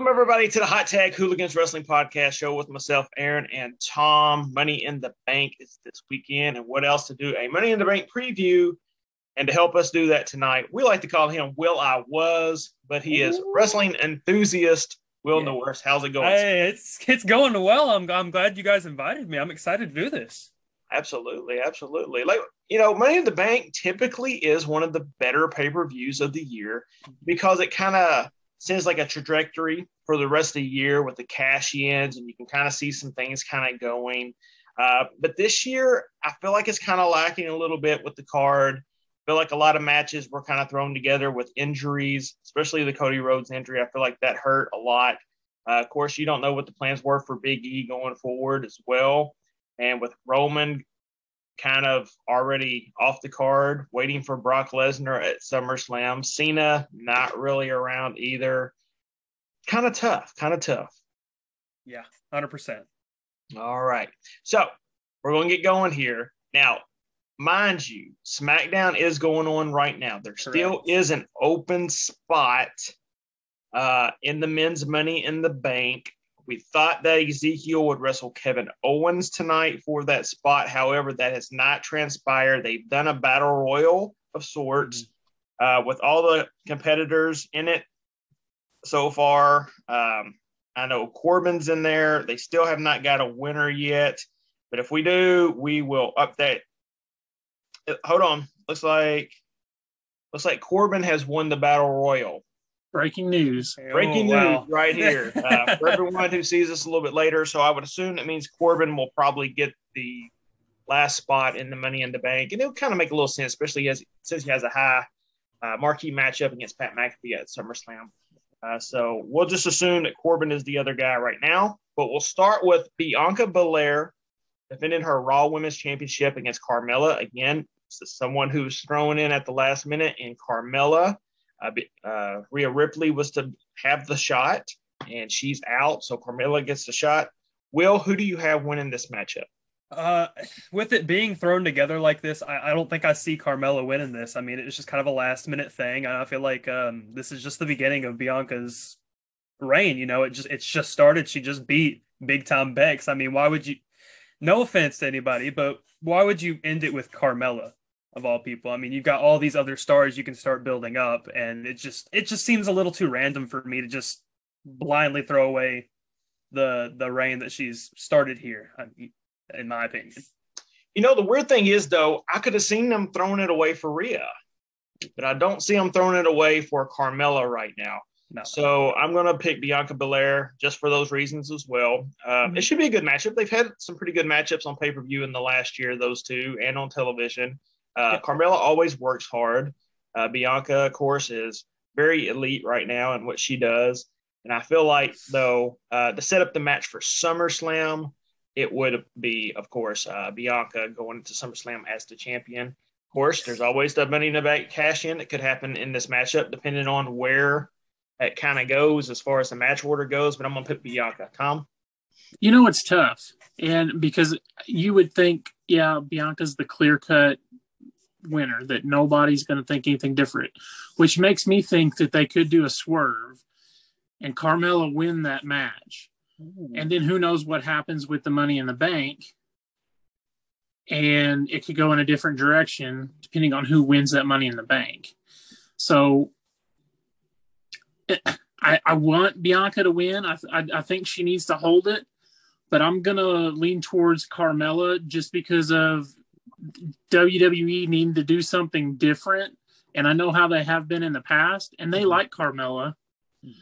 Welcome everybody to the Hot Tag Hooligans Wrestling Podcast show with myself, Aaron, and Tom. Money in the Bank is this weekend, and what else to do? A Money in the Bank preview. And to help us do that tonight, we like to call him Will I Was, but he is wrestling enthusiast. Will Yeah. Norris, how's it going? Hey, it's it's going well. I'm I'm glad you guys invited me. I'm excited to do this. Absolutely, absolutely. Like you know, Money in the Bank typically is one of the better pay per views of the year because it kind of sends like a trajectory for the rest of the year with the cash ins, and you can kind of see some things kind of going. Uh, but this year, I feel like it's kind of lacking a little bit with the card. I feel like a lot of matches were kind of thrown together with injuries, especially the Cody Rhodes injury. I feel like that hurt a lot. Uh, of course, you don't know what the plans were for Big E going forward as well. And with Roman kind of already off the card, waiting for Brock Lesnar at SummerSlam, Cena not really around either. Kind of tough, kind of tough. Yeah, hundred percent. All right. So we're going to get going here. Now, mind you, SmackDown is going on right now. There still is an open spot uh, in the men's money in the bank. We thought that Ezekiel would wrestle Kevin Owens tonight for that spot. However, that has not transpired. They've done a battle royal of sorts uh, with all the competitors in it so far. Um, I know Corbin's in there. They still have not got a winner yet. But if we do, we will update. Hold on. Looks like looks like Corbin has won the battle royal. Breaking news. Breaking Oh, wow. news right here uh, for everyone who sees this a little bit later. So I would assume that means Corbin will probably get the last spot in the Money in the Bank, and it'll kind of make a little sense, especially as since he has a high uh, marquee matchup against Pat McAfee at SummerSlam. Uh, so we'll just assume that Corbin is the other guy right now. But we'll start with Bianca Belair defending her Raw Women's Championship against Carmella. Again, this is someone who's thrown in at the last minute, and Carmella. Uh, Rhea Ripley was to have the shot, and she's out. So Carmella gets the shot. Will, who do you have winning this matchup? Uh, with it being thrown together like this, I, I don't think I see Carmella winning this. I mean, it's just kind of a last minute thing. I feel like um this is just the beginning of Bianca's reign. You know, it just it's just started. She just beat big time Bex. I mean, why would you? No offense to anybody, but why would you end it with Carmella of all people? I mean, you've got all these other stars you can start building up, and it just it just seems a little too random for me to just blindly throw away the the reign that she's started here. In my opinion. You know, the weird thing is, though, I could have seen them throwing it away for Rhea, but I don't see them throwing it away for Carmella right now. No. So I'm going to pick Bianca Belair just for those reasons as well. Um, It should be a good matchup. They've had some pretty good matchups on pay per view in the last year, those two, and on television. Uh, Yeah. Carmella always works hard. Uh, Bianca, of course, is very elite right now in what she does. And I feel like, though, uh, to set up the match for SummerSlam, it would be, of course, uh, Bianca going into SummerSlam as the champion. Of course, there's always the Money in the Bank cash in that could happen in this matchup, depending on where it kind of goes as far as the match order goes. But I'm going to put Bianca. Tom? You know it's tough, and because you would think, yeah, Bianca's the clear cut winner, that nobody's going to think anything different, which makes me think that they could do a swerve and Carmella win that match, and then who knows what happens with the Money in the Bank, and it could go in a different direction depending on who wins that Money in the Bank. So. I, I want Bianca to win. I, I I think she needs to hold it, but I'm gonna lean towards Carmella just because of WWE needing to do something different, and I know how they have been in the past, and they mm-hmm. like Carmella, mm.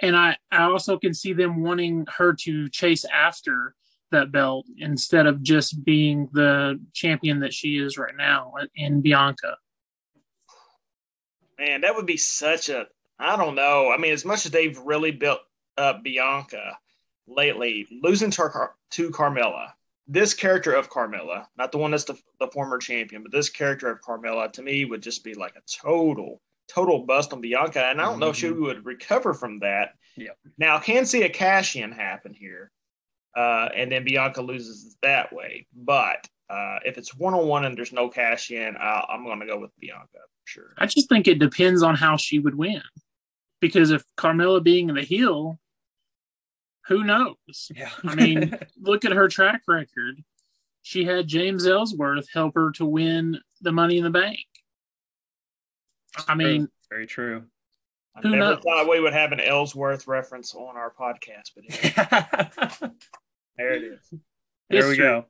and I I also can see them wanting her to chase after that belt instead of just being the champion that she is right now in Bianca. Man, that would be such a, I don't know. I mean, as much as they've really built up Bianca lately, losing to, Car- to Carmella, this character of Carmella, not the one that's the, the former champion, but this character of Carmella to me would just be like a total, total bust on Bianca. And I don't know if she would recover from that. Yep. Now, I can see a cash in happen here. Uh, and then Bianca loses that way. But uh, if it's one on one and there's no cash in, uh, I'm going to go with Bianca for sure. I just think it depends on how she would win. because if Carmella being the heel, who knows? Yeah. I mean, look at her track record. She had James Ellsworth help her to win the Money in the Bank. I mean, very true. I Who never knows? thought we would have an Ellsworth reference on our podcast, but it- there it is. there we History. go.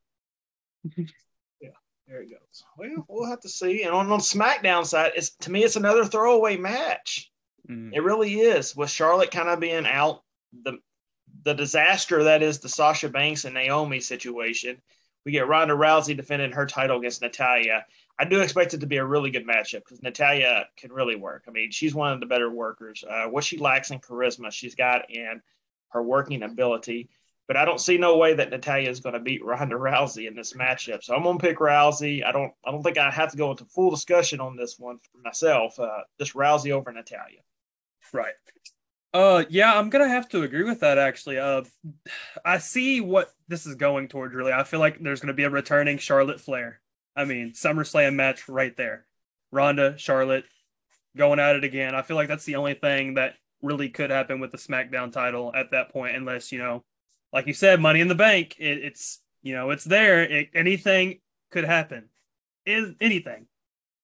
There it goes. Well, we'll have to see. And on, on SmackDown side, it's to me, it's another throwaway match. Mm. It really is. With Charlotte kind of being out, the the disaster that is the Sasha Banks and Naomi situation. We get Ronda Rousey defending her title against Natalya. I do expect it to be a really good matchup because Natalya can really work. I mean, she's one of the better workers. Uh, what she lacks in charisma, she's got in her working ability. But I don't see no way that Natalya is going to beat Ronda Rousey in this matchup. So I'm going to pick Rousey. I don't. I don't think I have to go into full discussion on this one for myself. Uh, just Rousey over Natalya. Right. Uh yeah, I'm gonna have to agree with that actually. Uh I see what this is going towards really. I feel like there's gonna be a returning Charlotte Flair. I mean, SummerSlam match right there. Ronda, Charlotte going at it again. I feel like that's the only thing that really could happen with the SmackDown title at that point, unless, you know, like you said, money in the bank. It, it's you know, it's there. It, anything could happen. Is anything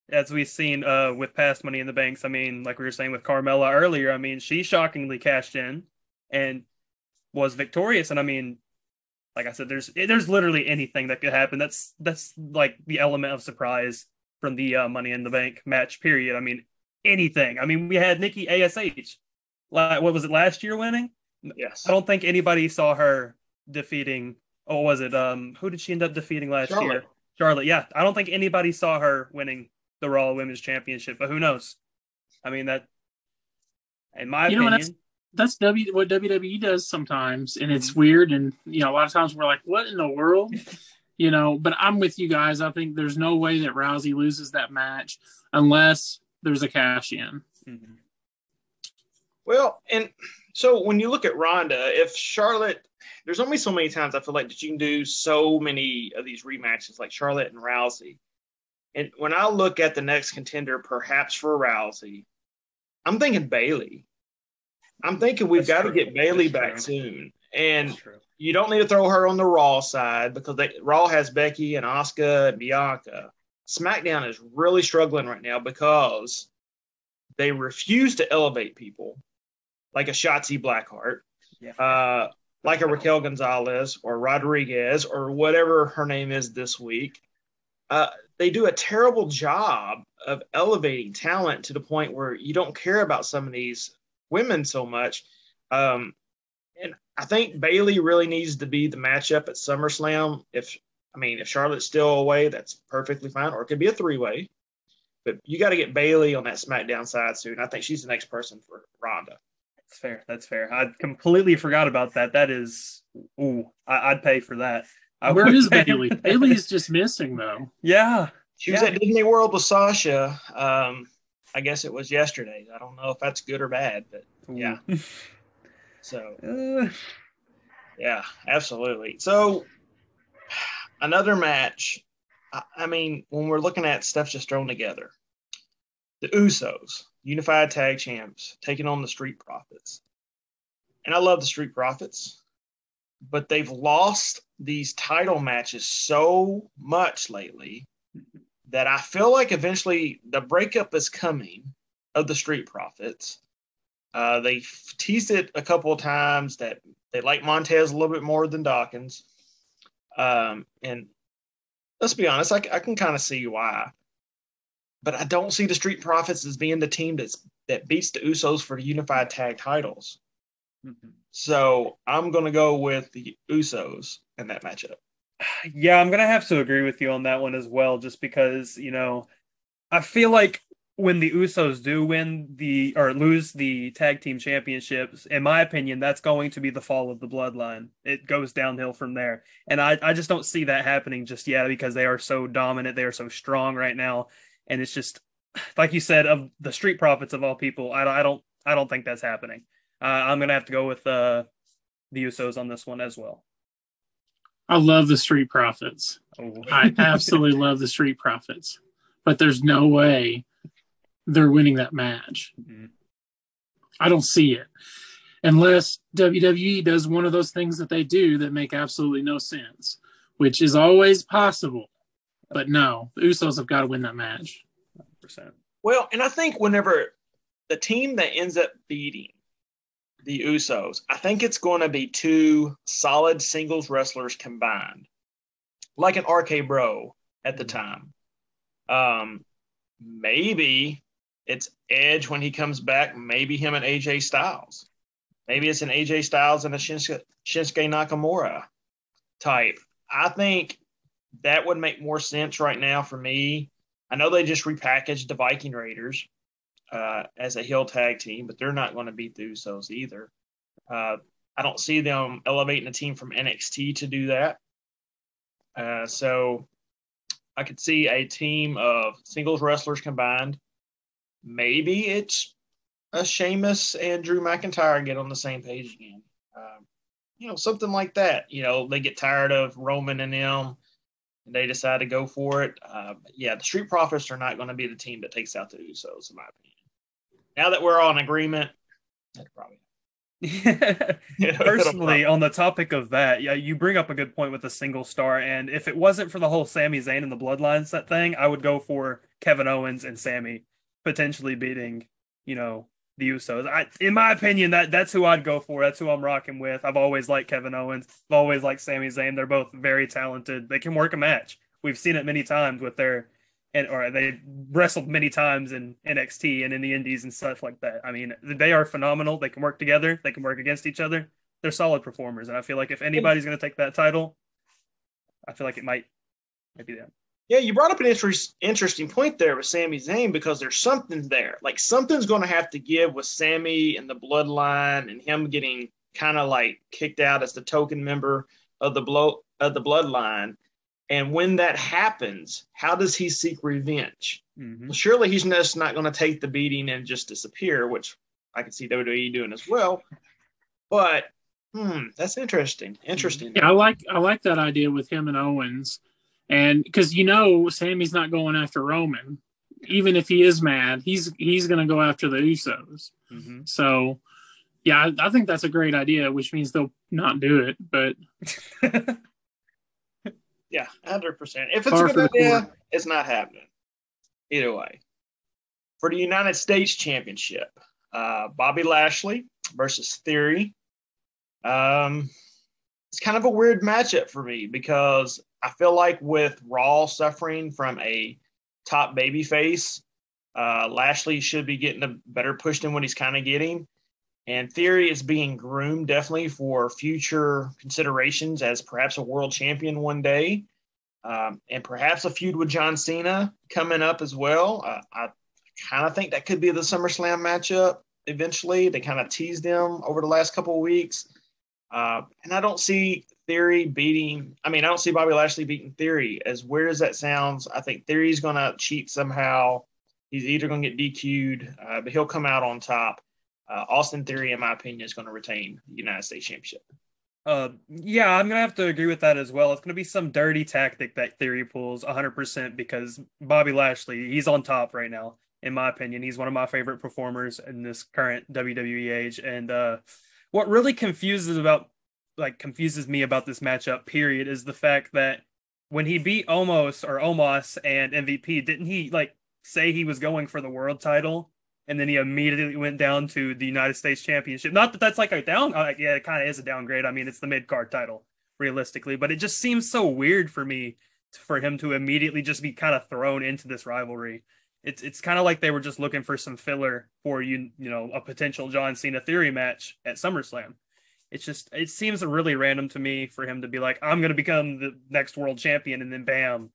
as we've seen uh, with past Money in the Banks. I mean, like we were saying with Carmella earlier, I mean, she shockingly cashed in and was victorious. And I mean, like I said, there's there's literally anything that could happen. That's that's like the element of surprise from the uh, Money in the Bank match. Period. I mean, anything. I mean, we had Nikki Ash. Like, what was it last year winning? Yes. I don't think anybody saw her defeating. Oh, was it? Um, who did she end up defeating last Charlotte. year? Charlotte. Yeah, I don't think anybody saw her winning the Raw Women's Championship, but who knows? I mean that. In my You know, opinion, and that's W what WWE does sometimes, and it's Mm-hmm. weird. And you know, a lot of times we're like, "What in the world?" you know. But I'm with you guys. I think there's no way that Rousey loses that match unless there's a cash in. Mhm. Well, and so when you look at Ronda, if Charlotte, there's only so many times I feel like that you can do so many of these rematches like Charlotte and Rousey. And when I look at the next contender, perhaps for Rousey, I'm thinking Bayley. I'm thinking we've That's got to get Bayley That's back true. soon. And you don't need to throw her on the Raw side because they, Raw has Becky and Asuka and Bianca. SmackDown is really struggling right now because they refuse to elevate people like a Shotzi Blackheart, Yeah. uh, like a Raquel Gonzalez or Rodriguez or whatever her name is this week. Uh, they do a terrible job of elevating talent to the point where you don't care about some of these women so much. Um, and I think Bayley really needs to be the matchup at SummerSlam. If I mean, if Charlotte's still away, that's perfectly fine, or it could be a three way. But you got to get Bayley on that SmackDown side soon. I think she's the next person for Ronda. That's fair. That's fair. I completely forgot about that. That is, ooh, I, I'd pay for that. I Where would Bayley? Bayley's just missing though. Yeah. She was at Disney World with Sasha. Um, I guess it was yesterday. I don't know if that's good or bad, but Yeah. so Uh, Yeah, absolutely. So another match. I, I mean, when we're looking at stuff just thrown together, the Usos, unified tag champs, taking on the Street Profits. And I love the Street Profits, but they've lost these title matches so much lately that I feel like eventually the breakup is coming of the Street Profits. Uh, they teased it a couple of times that they like Montez a little bit more than Dawkins. Um, and let's be honest, I, I can kind of see why. But I don't see the Street Profits as being the team that's that beats the Usos for the unified tag titles. mhm. So I'm gonna go with the Usos in that matchup. Yeah, I'm gonna have to agree with you on that one as well, just because you know, I feel like when the Usos do win the or lose the tag team championships, in my opinion, that's going to be the fall of the bloodline. It goes downhill from there, and I I just don't see that happening just yet because they are so dominant, they are so strong right now, and it's just like you said of the Street Profits of all people. I I don't I don't think that's happening. Uh, I'm gonna have to go with uh, the Usos on this one as well. I love the Street Profits. Oh. I absolutely love the Street Profits, but there's no way they're winning that match. Mhm. I don't see it unless WWE does one of those things that they do that make absolutely no sense, which is always possible. But no, the Usos have got to win that match. 100%. Well, and I think whenever the team that ends up beating the Usos, I think it's going to be two solid singles wrestlers combined, like an RK Bro at the time. Um, maybe it's Edge when he comes back. Maybe him and AJ Styles. Maybe it's an AJ Styles and a Shinsuke, Shinsuke Nakamura type. I think that would make more sense right now for me. I know they just repackaged the Viking Raiders uh, as a heel tag team, but they're not going to beat the Usos either. Uh, I don't see them elevating a team from NXT to do that. Uh, so I could see a team of singles wrestlers combined. Maybe it's a Sheamus and Drew McIntyre get on the same page again. Um, you know, something like that. You know, they get tired of Roman and them, and they decide to go for it. Uh, yeah, the Street Profits are not going to be the team that takes out the Usos, in my opinion. Now that we're all in agreement, that's probably. Personally, on the topic of that, yeah, you bring up a good point with a single star, and if it wasn't for the whole Sami Zayn and the Bloodlines set thing, I would go for Kevin Owens and Sami potentially beating, you know, the Usos. I, in my opinion, that that's who I'd go for. That's who I'm rocking with. I've always liked Kevin Owens. I've always liked Sami Zayn. They're both very talented. They can work a match. We've seen it many times with their and or they wrestled many times in NXT and in the Indies and stuff like that. I mean, they are phenomenal. They can work together. They can work against each other. They're solid performers, and I feel like if anybody's going to take that title, I feel like it might might be them. Yeah, you brought up an inter- interesting point there with Sami Zayn because there's something there. Like something's going to have to give with Sami and the bloodline and him getting kind of like kicked out as the token member of the blow of the bloodline. And when that happens, how does he seek revenge? Mm-hmm. Well, surely he's just not going to take the beating and just disappear, which I can see WWE doing as well. But hmm, that's interesting. Interesting. Yeah, I like I like that idea with him and Owens and because you know Sami's not going after Roman, even if he is mad, he's he's going to go after the Usos. Mm-hmm. So, yeah, I, I, think that's a great idea, which means they'll not do it. But yeah, hundred percent. If it's a good idea, court. it's not happening. Either way, for the United States Championship, uh, Bobby Lashley versus Theory. Um, it's kind of a weird matchup for me because I feel like with Raw suffering from a top baby face, uh, Lashley should be getting a better push than what he's kind of getting. And Theory is being groomed definitely for future considerations as perhaps a world champion one day. Um, and perhaps a feud with John Cena coming up as well. Uh, I kind of think that could be the SummerSlam matchup eventually. They kind of teased them over the last couple of weeks. Uh, and I don't see Theory beating. I mean, I don't see Bobby Lashley beating Theory. As weird as that sounds, I think Theory's going to cheat somehow. He's either going to get DQ'd, uh, but he'll come out on top. Uh, Austin Theory, in my opinion, is going to retain the United States Championship. Uh, yeah, I'm gonna have to agree with that as well. It's gonna be some dirty tactic that Theory pulls 100% because Bobby Lashley, he's on top right now, in my opinion. He's one of my favorite performers in this current WWE age. And uh, what really confuses about like confuses me about this matchup period is the fact that when he beat Omos or Omos and MVP, didn't he like say he was going for the world title? And then he immediately went down to the United States Championship. Not that that's like a down, like, yeah, it kind of is a downgrade. I mean, it's the mid card title realistically, but it just seems so weird for me for him to immediately just be kind of thrown into this rivalry. It's it's kind of like they were just looking for some filler for you, you know, a potential John Cena Theory match at SummerSlam it's just it seems really random to me for him to be like i'm to become the next world champion and then bam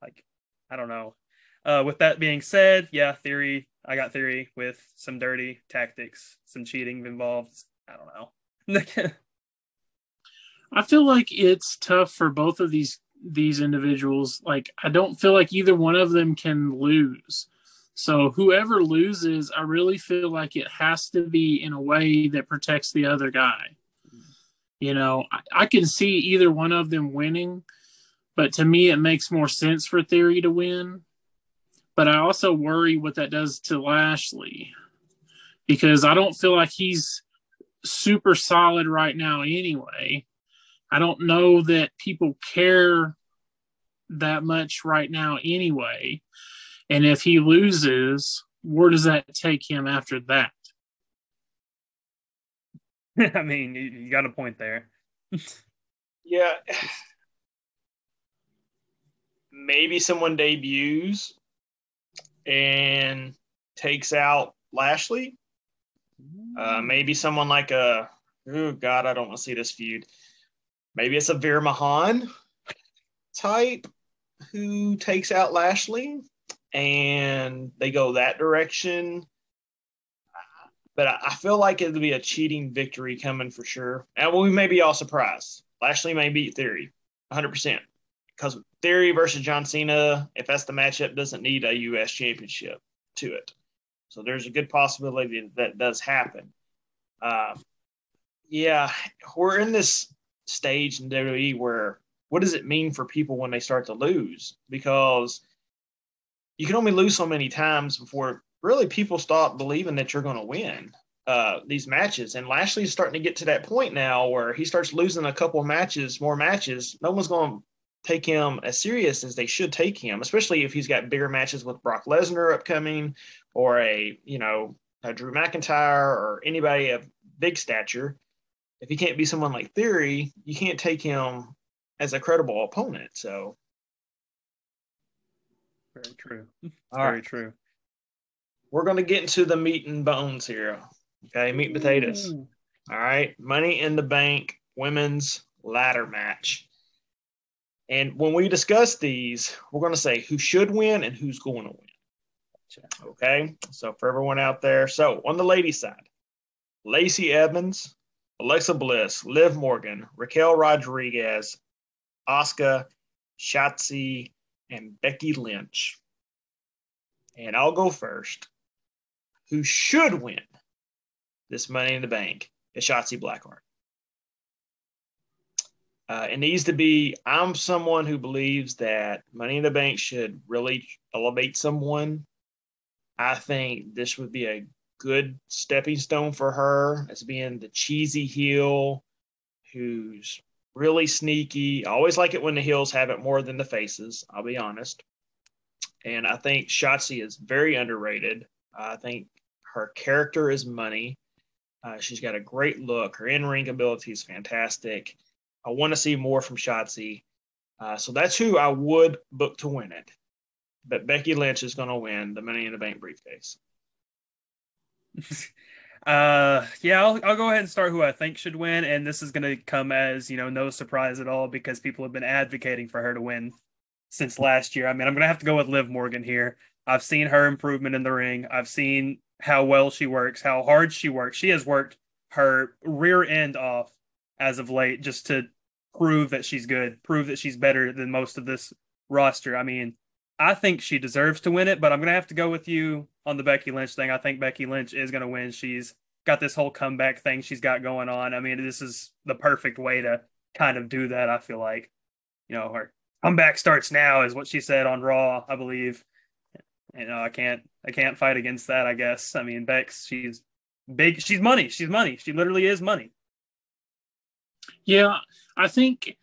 like i don't know uh, with that being said yeah theory i got theory with some dirty tactics some cheating involved i don't know i feel like it's tough for both of these these individuals like i don't feel like either one of them can lose so whoever loses, I really feel like it has to be in a way that protects the other guy. You know, I, I, can see either one of them winning, but to me, it makes more sense for Theory to win. But I also worry what that does to Lashley because I don't feel like he's super solid right now anyway. I don't know that people care that much right now anyway. And if he loses, where does that take him after that? I mean, you, you got a point there. yeah. Maybe someone debuts and takes out Lashley. Uh, maybe someone like a oh god, I don't want to see this feud. Maybe it's a Veer Mahaan type who takes out Lashley and they go that direction. But I feel like it'll be a cheating victory coming for sure. And we may be all surprised. Lashley may beat Theory 100%. Because Theory versus John Cena, if that's the matchup, doesn't need a U.S. championship to it. So there's a good possibility that does happen. Uh, yeah, we're in this stage in WWE where what does it mean for people when they start to lose? Because you can only lose so many times before really people stop believing that you're going to win uh, these matches. And Lashley's starting to get to that point now where he starts losing a couple of matches, more matches. No one's going to take him as serious as they should take him, especially if he's got bigger matches with Brock Lesnar upcoming or a, you know, a Drew McIntyre or anybody of big stature. If he can't be someone like Theory, you can't take him as a credible opponent. So very true. Very right. true. We're going to get into the meat and bones here. Okay, meat and potatoes. Ooh. All right, Money in the Bank women's ladder match. And when we discuss these, we're going to say who should win and who's going to win. Okay, so for everyone out there, so on the ladies' side, Lacey Evans, Alexa Bliss, Liv Morgan, Raquel Rodriguez, Asuka, Shotzi, and Becky Lynch. And I'll go first. Who should win this Money in the Bank is Shotzi Blackheart. Uh, it needs to be. I'm someone who believes that Money in the Bank should really elevate someone. I think this would be a good stepping stone for her as being the cheesy heel who's really sneaky. I always like it when the heels have it more than the faces, I'll be honest. And I think Shotzi is very underrated. I think her character is money. Uh, she's got a great look. Her in ring ability is fantastic. I want to see more from Shotzi. Uh, so that's who I would book to win it. But Becky Lynch is going to win the Money in the Bank briefcase. Uh, yeah, I'll, I'll go ahead and start who I think should win, and this is going to come as you know no surprise at all because people have been advocating for her to win since last year. I mean, I'm going to have to go with Liv Morgan here. I've seen her improvement in the ring. I've seen how well she works, how hard she works. She has worked her rear end off as of late just to prove that she's good, prove that she's better than most of this roster. I mean, I think she deserves to win it, but I'm going to have to go with you on the Becky Lynch thing. I think Becky Lynch is going to win. She's got this whole comeback thing she's got going on. I mean, this is the perfect way to kind of do that. I feel like, you know, her comeback starts now is what she said on Raw, I believe. You know, I can't, I can't fight against that. I guess. I mean, Bex, she's big. She's money. She's money. She literally is money. Yeah, I think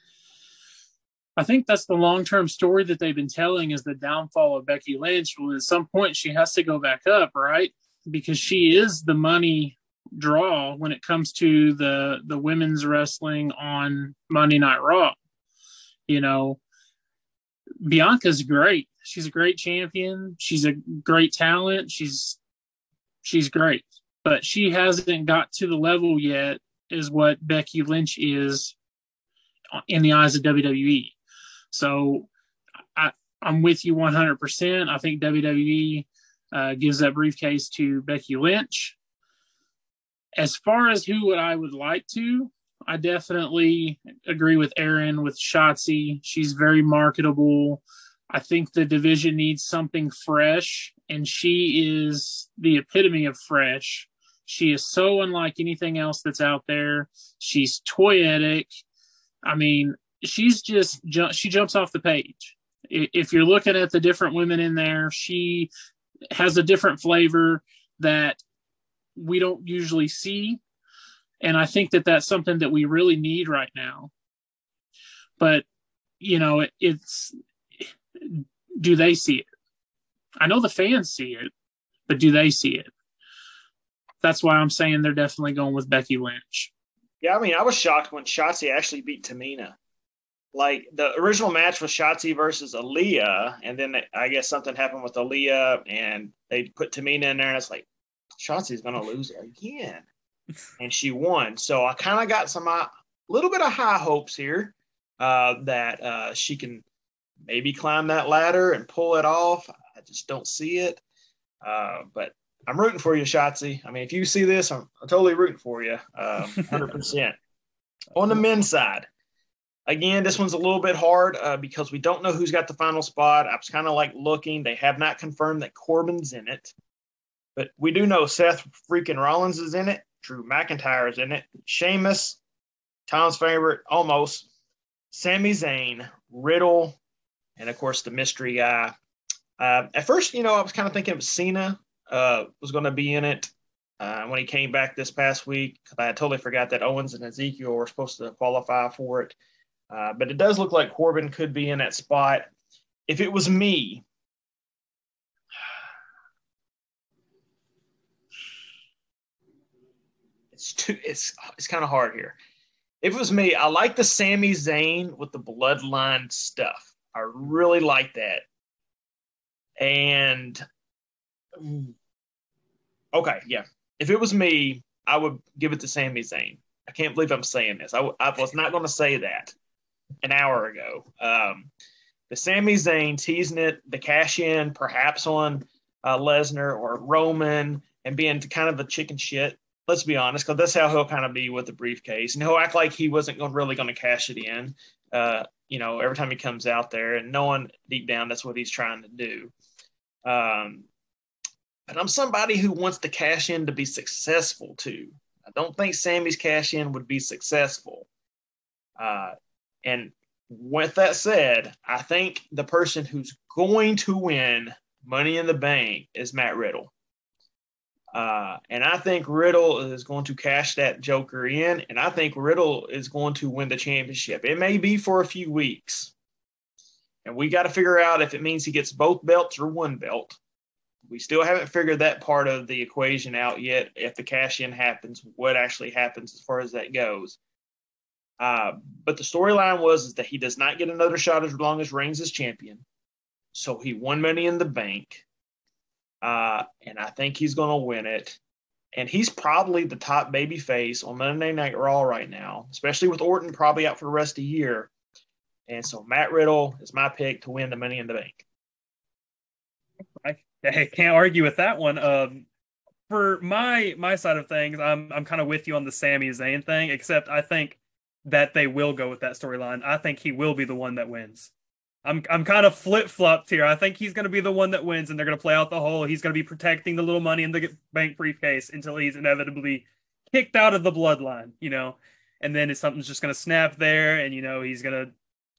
I think that's the long term story that they've been telling is the downfall of Becky Lynch. Well, at some point she has to go back up, right? Because she is the money draw when it comes to the the women's wrestling on Monday Night Raw. You know, Bianca's great. She's a great champion. She's a great talent. She's she's great, but she hasn't got to the level yet is what Becky Lynch is in the eyes of WWE. So I, I'm with you 100%. I think WWE uh, gives that briefcase to Becky Lynch. As far as who would I would like to, I definitely agree with Aaron with Shotzi. She's very marketable. I think the division needs something fresh, and she is the epitome of fresh. She is so unlike anything else that's out there. She's toyetic. I mean, she's just she jumps off the page. If you're looking at the different women in there, she has a different flavor that we don't usually see. And I think that that's something that we really need right now. But, you know, it, it's do they see it? I know the fans see it, but do they see it? That's why I'm saying they're definitely going with Becky Lynch. Yeah, I mean, I was shocked when Shotzi actually beat Tamina. Like the original match was Shotzi versus Aliyah, and then I guess something happened with Aliyah, and they put Tamina in there, and it's like Shotzi's going to lose again, and she won. So I kind of got some a uh, little bit of high hopes here uh, that uh, she can maybe climb that ladder and pull it off. I just don't see it, uh, but I'm rooting for you, Shotzi. I mean, if you see this, I'm, I'm totally rooting for you, uh, 100%. On the men's side, again, this one's a little bit hard uh, because we don't know who's got the final spot. I was kind of like looking. They have not confirmed that Corbin's in it, but we do know Seth freaking Rollins is in it. Drew McIntyre is in it. Sheamus, Tom's favorite, almost. Sami Zayn, Riddle, and of course the mystery guy. Uh, at first, you know, I was kind of thinking of Cena uh, was going to be in it uh, when he came back this past week. I totally forgot that Owens and Ezekiel were supposed to qualify for it. Uh, but it does look like Corbin could be in that spot. If it was me, it's too it's it's kind of hard here. If it was me, I like the Sami Zayn with the bloodline stuff. I really like that. And Okay, yeah. If it was me, I would give it to Sami Zayn. I can't believe I'm saying this. I was not going to say that an hour ago. Um, the Sami Zayn teasing it, the cash in perhaps on uh, Lesnar or Roman and being kind of a chicken shit. Let's be honest, because that's how he'll kind of be with the briefcase, and he'll act like he wasn't going, really going to cash it in. Uh, you know, every time he comes out there, and knowing deep down that's what he's trying to do. Um, but I'm somebody who wants the cash in to be successful too. I don't think Sami's cash in would be successful. Uh, and with that said, I think the person who's going to win Money in the Bank is Matt Riddle. Uh, and I think Riddle is going to cash that Joker in, and I think Riddle is going to win the championship. It may be for a few weeks, and we got to figure out if it means he gets both belts or one belt we still haven't figured that part of the equation out yet. If the cash in happens, what actually happens as far as that goes. Uh, but the storyline was is that he does not get another shot as long as Reigns is champion. So he won Money in the Bank, uh, and I think he's going to win it. And he's probably the top baby face on Monday Night Raw right now, especially with Orton probably out for the rest of the year. And so Matt Riddle is my pick to win the Money in the Bank. I can't argue with that one. Um, for my my side of things, I'm I'm kind of with you on the Sami Zayn thing, except I think that they will go with that storyline. I think he will be the one that wins. I'm I'm kind of flip flopped here. I think he's going to be the one that wins, and they're going to play out the whole. He's going to be protecting the little money in the bank briefcase until he's inevitably kicked out of the bloodline, you know. And then if something's just going to snap there, and you know he's going to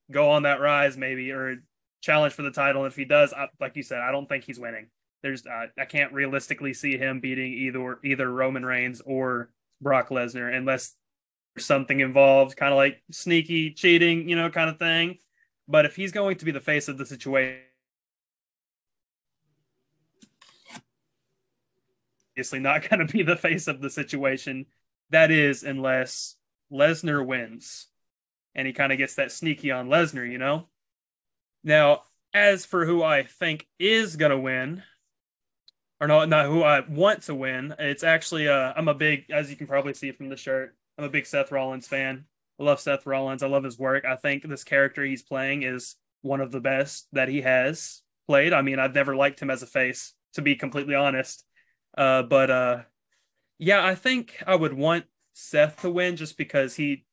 go on that rise maybe, or challenge for the title. If he does, I, like you said, I don't think he's winning. There's uh, I can't realistically see him beating either either Roman Reigns or Brock Lesnar unless there's something involved, kind of like sneaky cheating, you know, kind of thing. But if he's going to be the face of the situation, obviously not going to be the face of the situation. That is, unless Lesnar wins and he kind of gets that sneaky on Lesnar, you know? Now, as for who I think is going to win, or not, not who I want to win, it's actually, uh, I'm a big, as you can probably see from the shirt, I'm a big Seth Rollins fan. I love Seth Rollins. I love his work. I think this character he's playing is one of the best that he has played. I mean, I've never liked him as a face, to be completely honest. Uh, but uh, yeah, I think I would want Seth to win just because he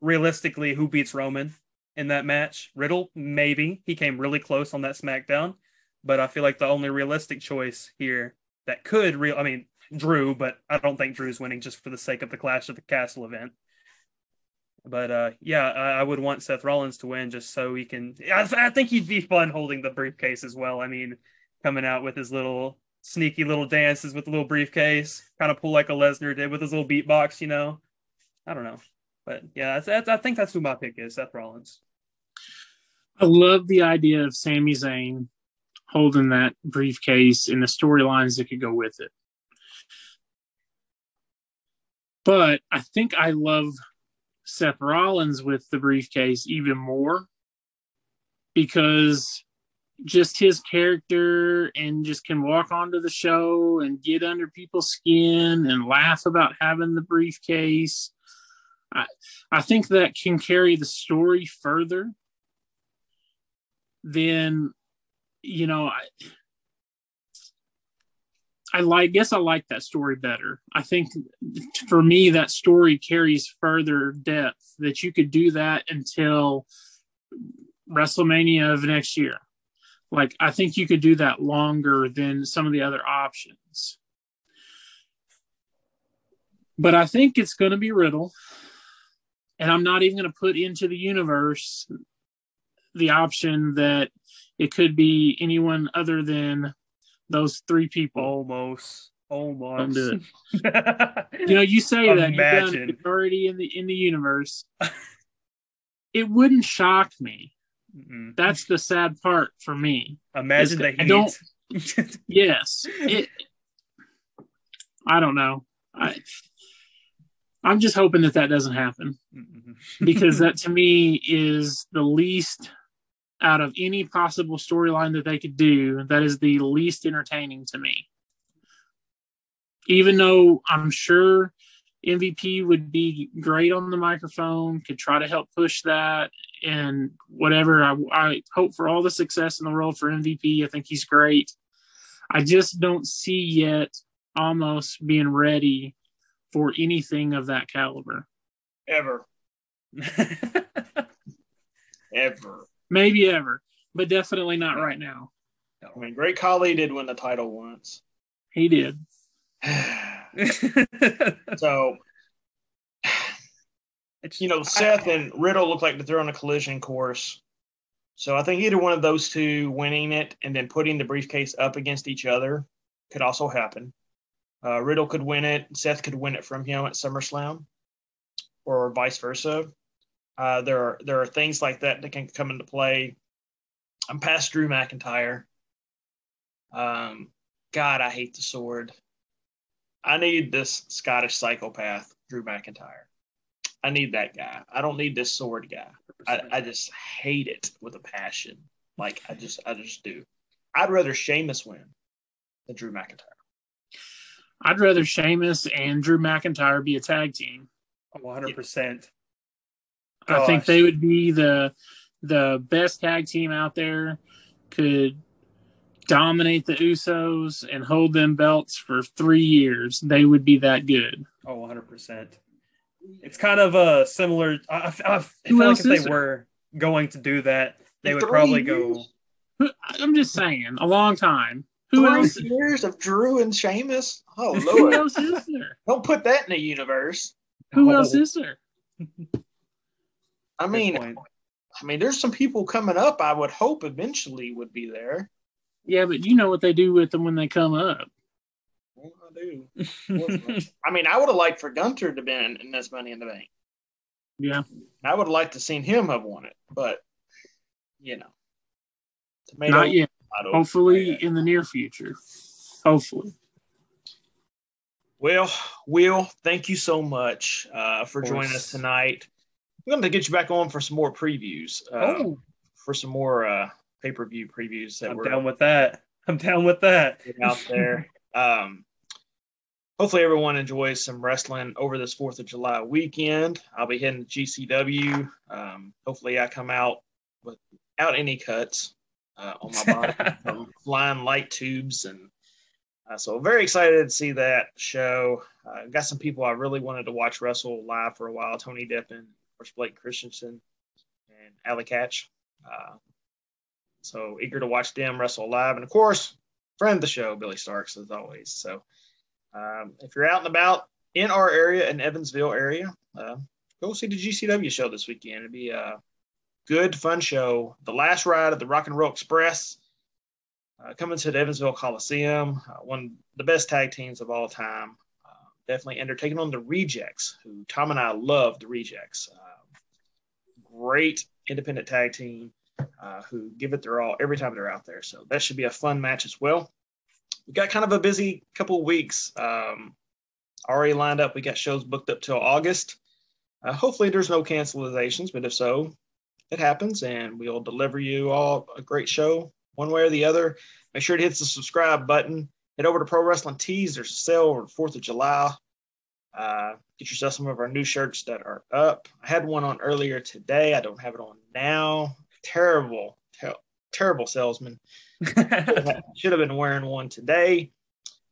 realistically, who beats Roman? In that match. Riddle, maybe. He came really close on that SmackDown, but I feel like the only realistic choice here that could real I mean Drew, but I don't think Drew's winning just for the sake of the Clash of the Castle event. But uh, yeah, I, I, would want Seth Rollins to win just so he can. I, I, think he'd be fun holding the briefcase as well. I mean, coming out with his little sneaky little dances with the little briefcase, kind of pull like a Lesnar did with his little beatbox, you know. I don't know. But yeah, that's, that's, I think that's who my pick is, Seth Rollins. I love the idea of Sami Zayn holding that briefcase and the storylines that could go with it. But I think I love Seth Rollins with the briefcase even more because just his character and just can walk onto the show and get under people's skin and laugh about having the briefcase. I, I think that can carry the story further than, you know, I, I like guess I like that story better. I think for me that story carries further depth that you could do that until WrestleMania of next year. Like I think you could do that longer than some of the other options. But I think it's going to be Riddle. And I'm not even going to put into the universe the option that it could be anyone other than those three people. Almost. Almost. you know, you say that you've done already in the in the universe. it wouldn't shock me. Mm-mm. That's the sad part for me. Imagine that I don't. yes, it, I don't know. I I'm just hoping that that doesn't happen because that to me is the least out of any possible storyline that they could do, that is the least entertaining to me. Even though I'm sure MVP would be great on the microphone, could try to help push that and whatever. I, I hope for all the success in the world for MVP. I think he's great. I just don't see yet Omos being ready for anything of that caliber. Ever. Ever. Maybe ever, but definitely not right now. I mean, Great Khali did win the title once. He did. so, you know, Seth and Riddle look like they're on a collision course. So I think either one of those two winning it and then putting the briefcase up against each other could also happen. Uh, Riddle could win it. Seth could win it from him at SummerSlam, or vice versa. Uh, there are there are things like that that can come into play. I'm past Drew McIntyre. Um, God, I hate the sword. I need this Scottish psychopath, Drew McIntyre. I need that guy. I don't need this sword guy. I, I just hate it with a passion. Like I just I just do. I'd rather Sheamus win than Drew McIntyre. I'd rather Sheamus and Drew McIntyre be a tag team. 100%. I oh, think they would be the the best tag team out there. Could dominate the Usos and hold them belts for three years. They would be that good. Oh, 100 percent. It's kind of a similar. I, I, I feel like if they there? were going to do that, they would probably years? go. I'm just saying, a long time. Who Three else? Years of Drew and Sheamus. Oh Lord! Who else is there? Don't put that in the universe. Who oh. else is there? I mean, I mean, there's some people coming up. I would hope eventually would be there. Yeah, but you know what they do with them when they come up. Well, I do. I mean, I would have liked for Gunther to been in this Money in the Bank. Yeah, I would have liked to seen him have won it, but you know, tomato, not yet. Tomato, Hopefully, tomato. in the near future. Hopefully. Well, Will, thank you so much uh, for joining us tonight. I'm going to get you back on for some more previews. Uh, oh. For some more uh, pay per view previews. That I'm we're down with that. I'm down with that. Out there. um, hopefully, everyone enjoys some wrestling over this 4th of July weekend. I'll be heading to GCW. Um, hopefully, I come out without any cuts uh, on my body from flying light tubes and uh, so very excited to see that show. Uh, got some people I really wanted to watch wrestle live for a while. Tony Deppen course, Blake Christensen and Allie Katch. Uh, so eager to watch them wrestle live. And of course, friend of the show, Billy Starkz, as always. So um, if you're out and about in our area, in Evansville area, uh, go see the GCW show this weekend. It'll be a good, fun show. The last ride of the Rock and Roll Express. uh, coming to the Evansville Coliseum, uh, one of the best tag teams of all time. Uh, definitely, and they're taking on the Rejects, who Tom and I love the Rejects. Great independent tag team uh, who give it their all every time they're out there. So that should be a fun match as well. We got kind of a busy couple weeks um, already lined up. We got shows booked up till August. Uh, hopefully, there's no cancelizations, but if so, it happens, and we'll deliver you all a great show one way or the other. Make sure to hit the subscribe button. Head over to Pro Wrestling Tees. There's a sale on the 4th of July. Uh, get yourself some of our new shirts that are up. I had one on earlier today. I don't have it on now. Terrible, ter- terrible salesman. Should have been wearing one today.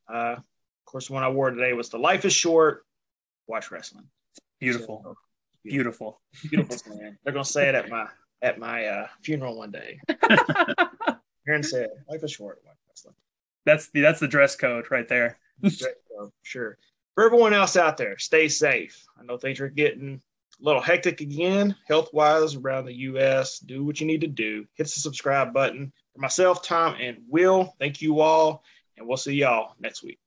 Uh, of course, the one I wore today was the Life is Short. Watch wrestling. Beautiful. So, beautiful. Beautiful, man. They're gonna say it at my at my uh, funeral one day. Aaron said, "Life is short." That's the that's the dress code right there. code, sure. For everyone else out there, stay safe. I know things are getting a little hectic again, health wise around the U.S. Do what you need to do. Hit the subscribe button. For myself, Tom, and Will, thank you all, and we'll see y'all next week.